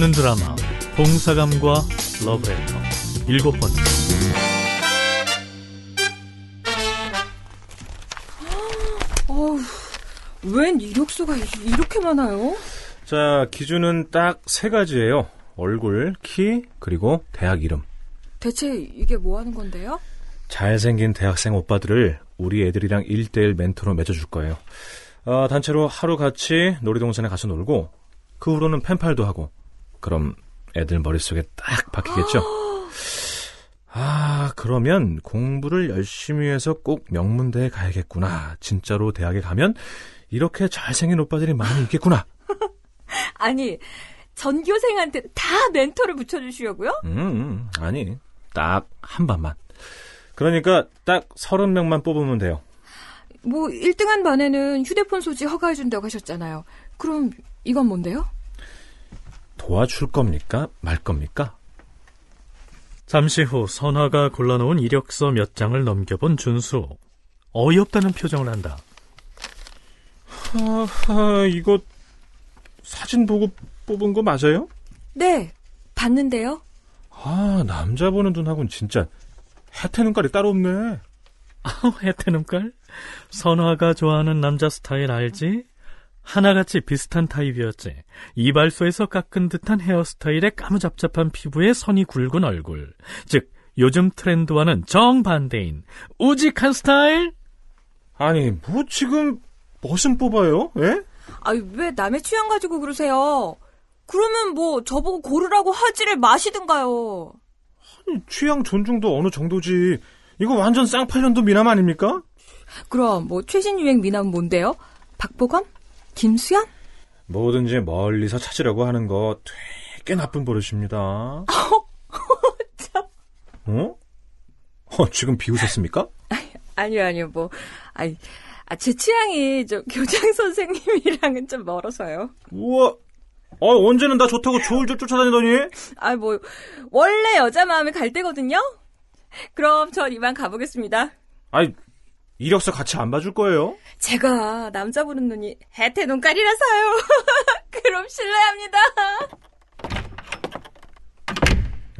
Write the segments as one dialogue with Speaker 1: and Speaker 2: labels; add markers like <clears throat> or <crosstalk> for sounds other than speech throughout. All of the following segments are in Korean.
Speaker 1: 없는 드라마 봉사감과 러브레터 일곱 번째
Speaker 2: 어우, 웬 이력서가 이렇게 많아요?
Speaker 3: 자, 기준은 딱 세 가지예요. 얼굴, 키, 그리고 대학 이름.
Speaker 2: 대체 이게 뭐 하는 건데요?
Speaker 3: 잘생긴 대학생 오빠들을 우리 애들이랑 1대1 멘토로 맺어줄 거예요. 어, 단체로 하루 같이 놀이동산에 가서 놀고, 그 후로는 펜팔도 하고, 그럼 애들 머릿속에 딱 박히겠죠? 아, 그러면 공부를 열심히 해서 꼭 명문대에 가야겠구나. 진짜로 대학에 가면 이렇게 잘생긴 오빠들이 많이 있겠구나. <laughs>
Speaker 2: 아니, 전교생한테 다 멘토를 붙여주시려고요?
Speaker 3: 음, 음, 아니. 딱 한 반만. 그러니까 딱 서른 명만 뽑으면 돼요.
Speaker 2: 뭐 1등한 반에는 휴대폰 소지 허가해준다고 하셨잖아요. 그럼 이건 뭔데요?
Speaker 3: 도와줄 겁니까? 말 겁니까?
Speaker 1: 잠시 후 선화가 골라놓은 이력서 몇 장을 넘겨본 준수 어이없다는 표정을 한다
Speaker 3: 하하, 이거 사진 보고 뽑은 거 맞아요?
Speaker 2: 네, 봤는데요.
Speaker 3: 아, 남자 보는 눈하고는 진짜 해태 눈깔이 따로 없네.
Speaker 1: 아우 해태 눈깔 선화가 좋아하는 남자 스타일 알지? 하나같이 비슷한 타입이었지 이발소에서 깎은 듯한 헤어스타일에 까무잡잡한 피부에 선이 굵은 얼굴 즉 요즘 트렌드와는 정반대인 우직한 스타일?
Speaker 3: 아니, 뭐 지금 멋은 뽑아요? 예?
Speaker 2: 아니, 왜 남의 취향 가지고 그러세요? 그러면 뭐 저보고 고르라고 하지를 마시든가요.
Speaker 3: 취향 존중도 어느 정도지. 이거 완전 쌍팔년도 미남 아닙니까?
Speaker 2: 그럼 뭐 최신 유행 미남 뭔데요? 박보검? 김수현?
Speaker 3: 뭐든지 멀리서 찾으려고 하는 거 되게 나쁜 버릇입니다. <laughs> 어? 어, 지금 비웃었습니까?
Speaker 2: 아니요, 아니요, 뭐, 아니, 아, 제 취향이 저 교장 <laughs> 선생님이랑은 좀 멀어서요.
Speaker 3: 우와. 어, 언제는 나 좋다고 졸졸 쫓아다니더니?
Speaker 2: 아, 뭐, 원래 여자 마음이 갈 때거든요? 그럼 전 이만 가보겠습니다.
Speaker 3: 아니, 이력서 같이 안 봐줄 거예요?
Speaker 2: 제가 남자 보는 눈이 해태 눈깔이라서요. <laughs> 그럼 실례합니다.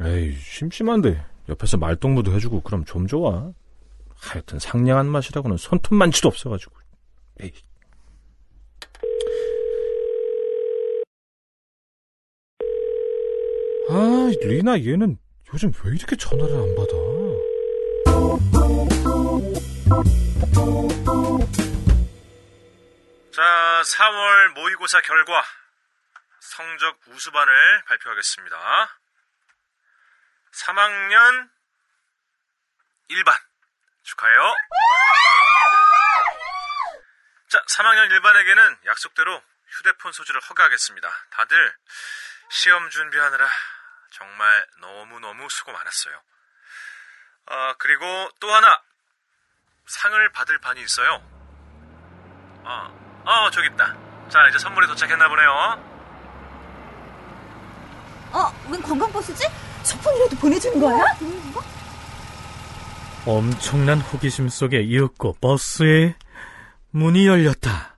Speaker 3: 에이, 심심한데. 옆에서 말동무도 해주고 그럼 좀 좋아. 하여튼 상냥한 맛이라고는 손톱만치도 없어가지고. 에이. 아, 리나 얘는 요즘 왜 이렇게 전화를 안 받아? 자, 4월 모의고사 결과 성적 우수반을 발표하겠습니다. 3학년 1반 축하해요. 자, 3학년 1반에게는 약속대로 휴대폰 소지를 허가하겠습니다. 다들 시험 준비하느라 정말 너무너무 수고 많았어요. 아, 그리고 또 하나 상을 받을 반이 있어요. 어, 어, 저기 있다. 자, 이제 선물이 도착했나 보네요.
Speaker 4: 어, 웬 관광버스지? 첫폰이라도 보내주는 거야?
Speaker 1: 엄청난 호기심 속에 이윽고 버스의 문이 열렸다.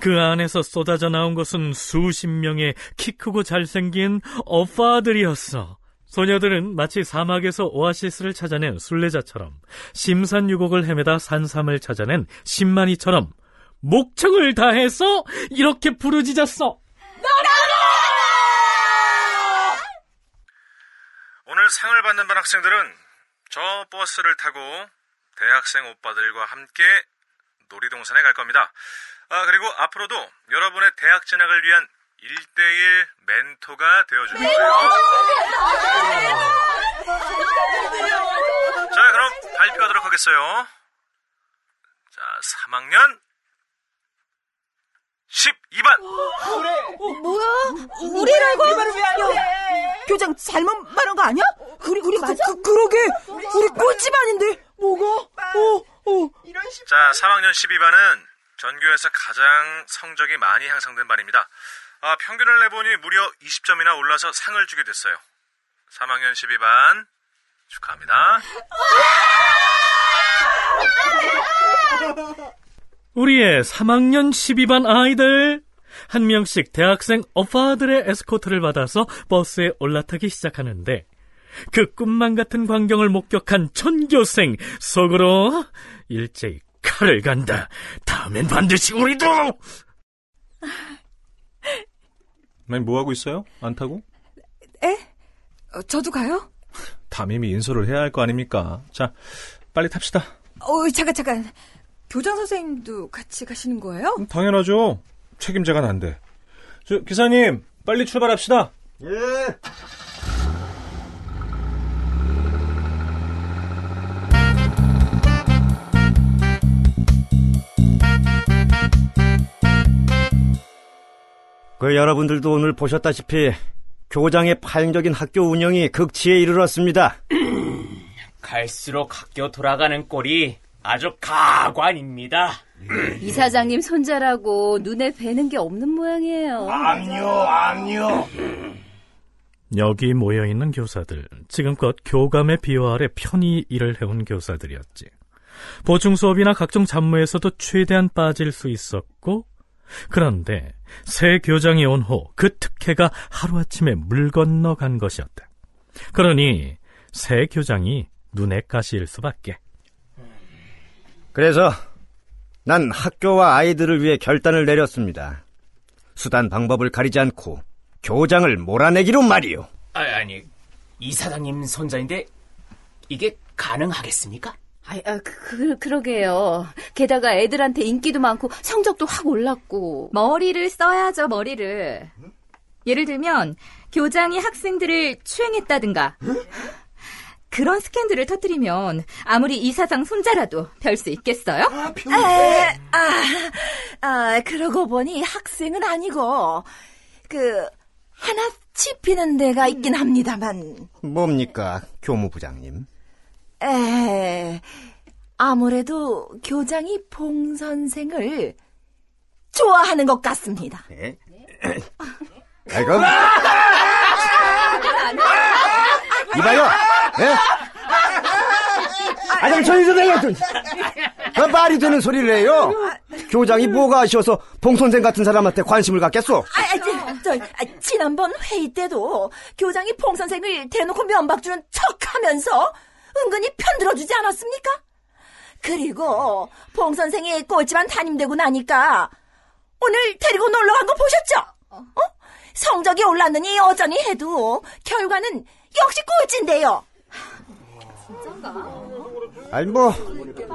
Speaker 1: 그 안에서 쏟아져 나온 것은 수십 명의 키 크고 잘생긴 오빠들이었어. 소녀들은 마치 사막에서 오아시스를 찾아낸 순례자처럼 심산유곡을 헤매다 산삼을 찾아낸 신만이처럼 목청을 다해서 이렇게 부르짖었어.
Speaker 3: 오늘 상을 받는 반 학생들은 저 버스를 타고 대학생 오빠들과 함께 놀이동산에 갈 겁니다. 아, 그리고 앞으로도 여러분의 대학 진학을 위한 1대1 멘토가 되어줄 거예요. 자, 그럼 발표하도록 하겠어요. 자, 3학년 12반.
Speaker 4: 뭐야? 우리라고? 야, 교장 잘못 말한 거 아니야? 우리 우리 맞아? 그, 그, 러게 우리 꼴찌 반인데 뭐가? 어, 어.
Speaker 3: 자, 3학년 12반은 전교에서 가장 성적이 많이 향상된 반입니다. 아, 평균을 내보니 무려 20점이나 올라서 상을 주게 됐어요. 3학년 12반 축하합니다.
Speaker 1: 우리의 3학년 12반 아이들 한 명씩 대학생 오빠들의 에스코트를 받아서 버스에 올라타기 시작하는데 그 꿈만 같은 광경을 목격한 전교생 속으로 일제히 칼을 간다. 다음엔 반드시 우리도
Speaker 3: 아니, 뭐 하고 있어요? 안 타고?
Speaker 2: 에? 어, 저도 가요?
Speaker 3: 담임이 인솔을 해야 할 거 아닙니까? 자, 빨리 탑시다.
Speaker 2: 어, 잠깐, 잠깐. 교장 선생님도 같이 가시는 거예요?
Speaker 3: 당연하죠. 책임자가 난데. 저, 기사님, 빨리 출발합시다.
Speaker 5: 예. 그 여러분들도 오늘 보셨다시피 교장의 파행적인 학교 운영이 극치에 이르렀습니다. <clears throat>
Speaker 6: 갈수록 학교 돌아가는 꼴이 아주 가관입니다.
Speaker 7: 이사장님 손자라고 눈에 뵈는 게 없는 모양이에요.
Speaker 5: 암요, 암요.
Speaker 1: 여기 모여있는 교사들, 지금껏 교감의 비호 아래 편히 일을 해온 교사들이었지. 보충 수업이나 각종 잡무에서도 최대한 빠질 수 있었고, 그런데 새 교장이 온 후 그 특혜가 하루아침에 물 건너간 것이었다. 그러니 새 교장이 눈에 가시일 수밖에.
Speaker 5: 그래서 난 학교와 아이들을 위해 결단을 내렸습니다. 수단 방법을 가리지 않고 교장을 몰아내기로 말이요.
Speaker 6: 아, 아니, 이 사장님 손자인데 이게 가능하겠습니까?
Speaker 7: 아, 아 그, 그 러게요. 게다가 애들한테 인기도 많고 성적도 확 올랐고.
Speaker 2: 머리를 써야죠, 머리를. 예를 들면, 교장이 학생들을 추행했다든가. 그런 스캔들을 터뜨리면 아무리 이사장 손자라도 별 수 있겠어요?
Speaker 4: 에, 아, 아, 그러고 보니 학생은 아니고, 그, 하나 짚히는 데가 있긴 합니다만,
Speaker 5: 뭡니까, 교무부장님?
Speaker 4: 에, 아무래도 교장이 봉 선생을 좋아하는 것 같습니다.
Speaker 5: 예? 아이고. 이봐요, 예? 아, 좀 저리 좀 해요, 좀. 그 말이 되는 소리를 해요. 교장이 뭐가 아쉬워서 봉 선생 같은 사람한테 관심을 갖겠소?
Speaker 4: 아, 아, 저, 저, 아, 지난번 회의 때도 교장이 봉 선생을 대놓고 면박 주는 척 하면서 은근히 편들어주지 않았습니까? 그리고 봉 선생이 꼴찌만 담임되고 나니까 오늘 데리고 놀러 간 거 보셨죠? 어? 성적이 올랐느니 어쩌니 해도 결과는 역시 꼴찌인데요.
Speaker 5: 아니, 뭐,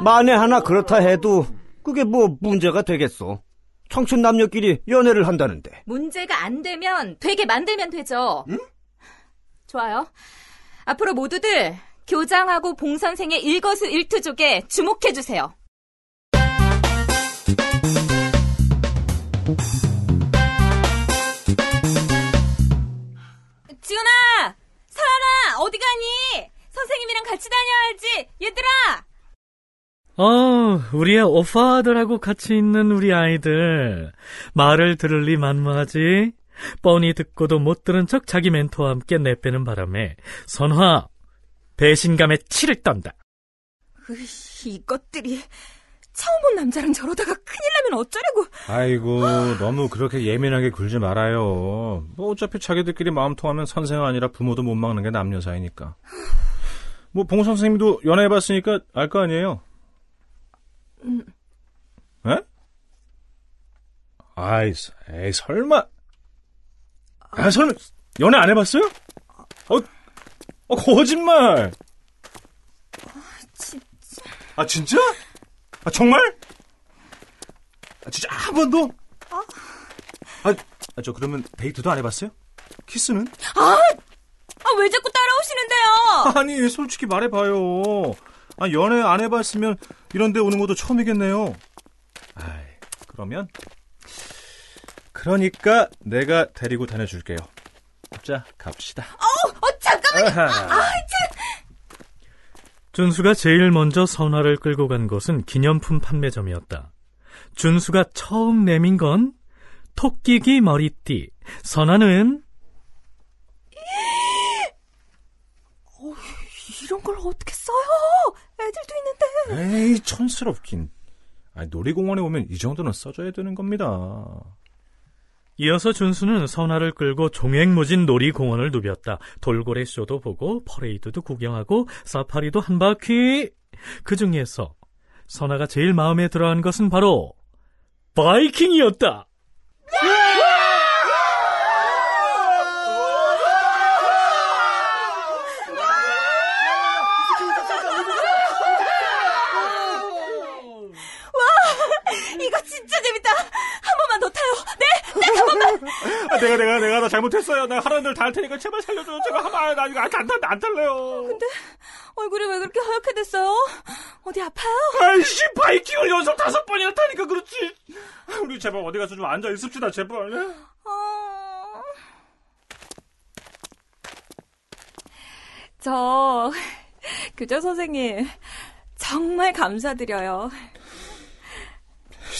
Speaker 5: 만에 하나 그렇다 해도 그게 뭐 문제가 되겠소. 청춘 남녀끼리 연애를 한다는데.
Speaker 2: 문제가 안 되면 되게 만들면 되죠. 좋아요. 앞으로 모두들 교장하고 봉 선생의 일거수 일투족에 주목해 주세요.
Speaker 1: 우리의 오빠들하고 같이 있는 우리 아이들. 말을 들을리 만무하지. 뻔히 듣고도 못 들은 척 자기 멘토와 함께 내빼는 바람에 선화 배신감에 치를 떤다.
Speaker 2: 으이, 이것들이 처음 본 남자랑 저러다가 큰일 나면 어쩌려고.
Speaker 3: 아이고, 너무 그렇게 예민하게 굴지 말아요. 뭐 어차피 자기들끼리 마음 통하면 선생 아니라 부모도 못 막는 게 남녀 사이니까. 뭐 봉 선생님도 연애해봤으니까 알 거 아니에요? 에? 아이, 에이, 설마. 아, 설마, 연애 안 해봤어요? 어, 어 거짓말! 아, 진짜? 아, 정말? 아, 진짜 한 번도? 아, 아, 저 그러면 데이트도 안 해봤어요? 키스는?
Speaker 2: 아, 왜 자꾸 따라오시는데요?
Speaker 3: 아니, 솔직히 말해봐요. 아, 연애 안 해봤으면 이런 데 오는 것도 처음이겠네요. 아이, 그러면. 그러니까 내가 데리고 다녀줄게요. 자, 갑시다.
Speaker 2: 어, 잠깐만요.
Speaker 3: 아하.
Speaker 1: 준수가 제일 먼저 선화를 끌고 간 곳은 기념품 판매점이었다. 준수가 처음 내민 건 토끼기 머리띠. 선화는
Speaker 4: 이런 걸 어떻게 써요?
Speaker 3: 에이, 촌스럽긴. 아니, 놀이공원에 오면 이 정도는 써줘야 되는 겁니다.
Speaker 1: 이어서 준수는 선화를 끌고 종횡무진 놀이공원을 누볐다. 돌고래 쇼도 보고 퍼레이드도 구경하고 사파리도 한 바퀴. 그 중에서 선화가 제일 마음에 들어한 것은 바로 바이킹이었다.
Speaker 4: 이거 진짜 재밌다. 한 번만 더 타요. 네, 네, 한 번만.
Speaker 3: 아, 내가 내가 내가 나 잘못했어요. 내가 하라는 대로 다 할 테니까 제발 살려줘. 제가 한번 나 이거 안, 안, 안 탈래요. 근데
Speaker 4: 얼굴이 왜 그렇게 하얗게 됐어요? 어디 아파요?
Speaker 3: 아이씨 바이킹을 연속 다섯 번이나 타니까 그렇지. 아, 우리 제발 어디 가서 좀 앉아 있읍시다 제발.
Speaker 2: 어... 저 교장 선생님 정말 감사드려요.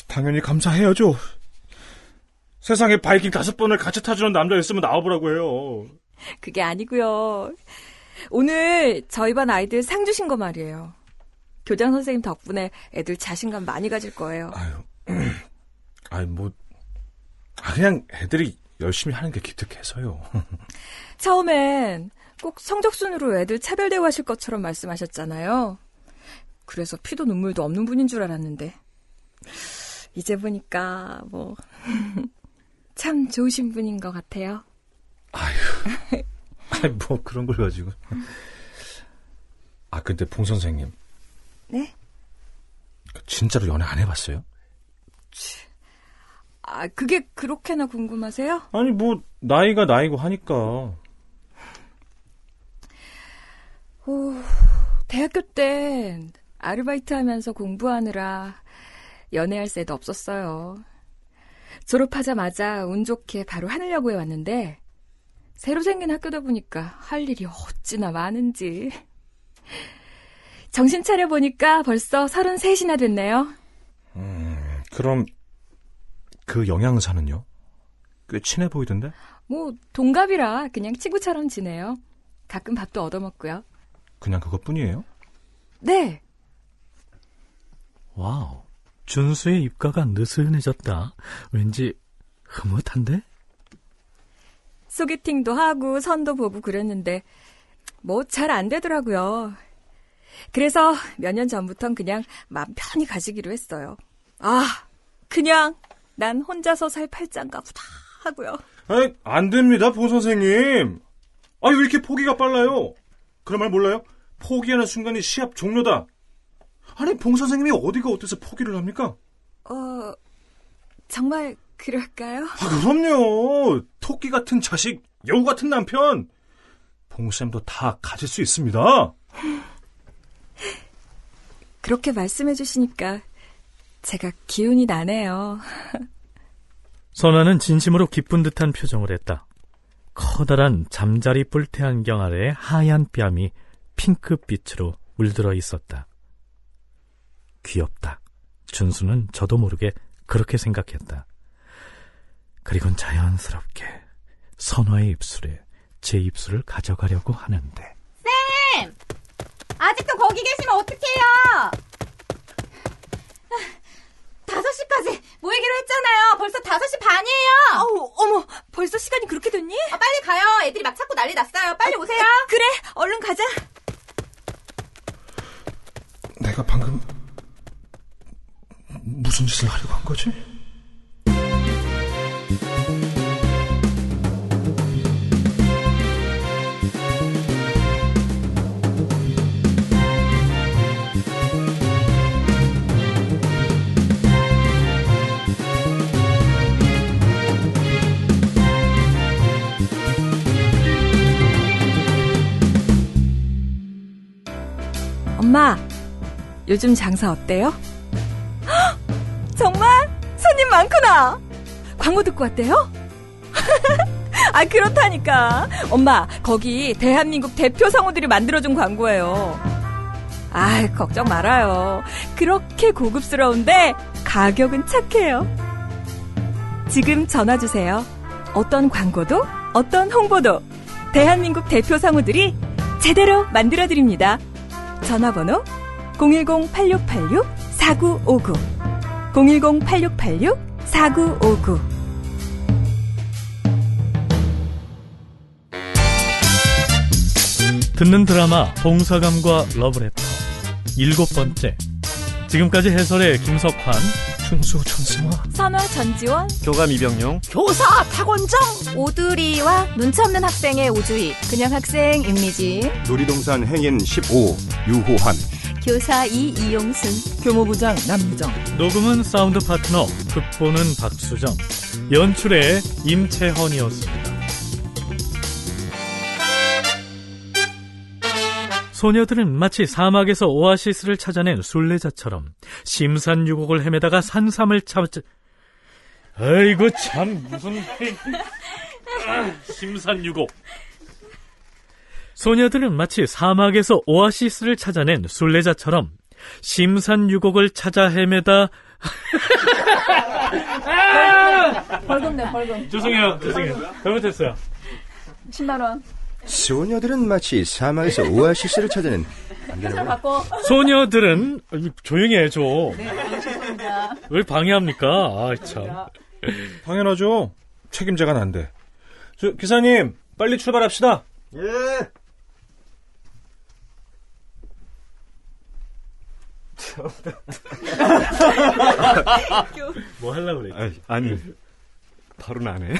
Speaker 3: 당연히 감사해야죠. 세상에 바이킹 다섯 번을 같이 타주는 남자 있으면 나와보라고 해요.
Speaker 2: 그게 아니고요. 오늘 저희 반 아이들 상 주신 거 말이에요. 교장 선생님 덕분에 애들 자신감 많이 가질 거예요.
Speaker 3: 아유, <clears throat> 아니 뭐, 아 그냥 애들이 열심히 하는 게 기특해서요. <laughs>
Speaker 2: 처음엔 꼭 성적 순으로 애들 차별 대우하실 것처럼 말씀하셨잖아요. 그래서 피도 눈물도 없는 분인 줄 알았는데 이제 보니까 뭐 <laughs> 참 좋으신 분인 것 같아요.
Speaker 3: 아유, <laughs> 아니 뭐 그런 걸 가지고. 아 근데 봉 선생님.
Speaker 2: 네?
Speaker 3: 진짜로 연애 안 해봤어요?
Speaker 2: 아 그게 그렇게나 궁금하세요?
Speaker 3: 아니 뭐 나이가 나이고 하니까.
Speaker 2: 오, 대학교 땐 아르바이트 하면서 공부하느라 연애할 새도 없었어요. 졸업하자마자 운 좋게 바로 하늘여고에 왔는데 새로 생긴 학교다 보니까 할 일이 어찌나 많은지. 정신 차려 보니까 벌써 33이나 됐네요.
Speaker 3: 음, 그럼 그 영양사는요? 꽤 친해 보이던데?
Speaker 2: 뭐 동갑이라 그냥 친구처럼 지내요. 가끔 밥도 얻어먹고요.
Speaker 3: 그냥 그것뿐이에요?
Speaker 2: 네.
Speaker 1: Wow. 준수의 입가가 느슨해졌다. 왠지 흐뭇한데?
Speaker 2: 소개팅도 하고 선도 보고 그랬는데 뭐 잘 안 되더라고요. 그래서 몇 년 전부턴 그냥 마음 편히 가지기로 했어요. 아, 그냥 난 혼자서 살 팔잔가 보다 하고요.
Speaker 3: 아이, 안 됩니다, 봉 선생님. 아, 왜 이렇게 포기가 빨라요? 그런 말 몰라요? 포기하는 순간이 시합 종료다. 아니, 봉 선생님이 어디가 어때서 포기를 합니까?
Speaker 2: 어, 정말 그럴까요?
Speaker 3: 아, 그럼요. 토끼 같은 자식, 여우 같은 남편. 봉쌤도 다 가질 수 있습니다. <laughs>
Speaker 2: 그렇게 말씀해 주시니까 제가 기운이 나네요. <laughs>
Speaker 1: 선아는 진심으로 기쁜 듯한 표정을 했다. 커다란 잠자리 뿔테 안경 아래 하얀 뺨이 핑크빛으로 물들어 있었다. 귀엽다. 준수는 저도 모르게 그렇게 생각했다. 그리곤 자연스럽게 선화의 입술에 제 입술을 가져가려고 하는데
Speaker 2: 쌤! 아직도 거기 계시면 어떡해요? 5시까지 모이기로 했잖아요. 벌써 5시 반이에요.
Speaker 4: 아우, 어머, 벌써 시간이 그렇게 됐니?
Speaker 2: 아, 빨리 가요. 애들이 막 찾고 난리 났어요. 빨리 오세요.
Speaker 4: 그래, 얼른 가자.
Speaker 3: 내가 방금 무슨 짓을 하려고 한 거지?
Speaker 2: 엄마, 요즘 장사 어때요? 많구나. 광고 듣고 왔대요? <laughs> 아, 그렇다니까. 엄마, 거기 대한민국 대표 성우들이 만들어준 광고예요. 아, 걱정 말아요. 그렇게 고급스러운데 가격은 착해요. 지금 전화 주세요. 어떤 광고도, 어떤 홍보도 대한민국 대표 성우들이 제대로 만들어 드립니다. 전화번호 010-8686-4959 010-8686-4959
Speaker 1: 듣는 드라마 봉사감과 러브레터. 일곱 번째. 지금까지 해설의 김석환 충수 천승화
Speaker 2: 선화 전지원
Speaker 5: 교감 이병용
Speaker 4: 교사 박원정
Speaker 2: 오두리와 눈치 없는 학생의 오주희 그냥 학생 임미지
Speaker 8: 놀이동산 행인 15 유호환.
Speaker 7: 교사 이 이용순.
Speaker 9: 교무부장 남유정.
Speaker 1: 녹음은 사운드 파트너 극본에 박수정 연출의 임채헌이었습니다. 소녀들은 마치 사막에서 오아시스를 찾아낸 순례자처럼 심산유곡을 헤매다가 산삼을 찾지 아이고 참 무슨 <laughs> 아, 심산유곡 소녀들은 마치 사막에서 오아시스를 찾아낸 순례자처럼 심산유곡을 찾아 헤매다 <laughs>
Speaker 9: 벌금 내, 벌금.
Speaker 1: 죄송해요 죄송해요 잘못했어요
Speaker 9: 10만원.
Speaker 8: 소녀들은 마치 사막에서 오아시스를 찾아낸
Speaker 9: 바꿔.
Speaker 1: 소녀들은 조용히 해줘 왜 방해합니까 아참
Speaker 3: 당연하죠. 책임자가 난데. 저, 기사님, 빨리 출발합시다.
Speaker 5: 예.
Speaker 1: 뭐 하려고 그래
Speaker 5: 아니, 바로 나네.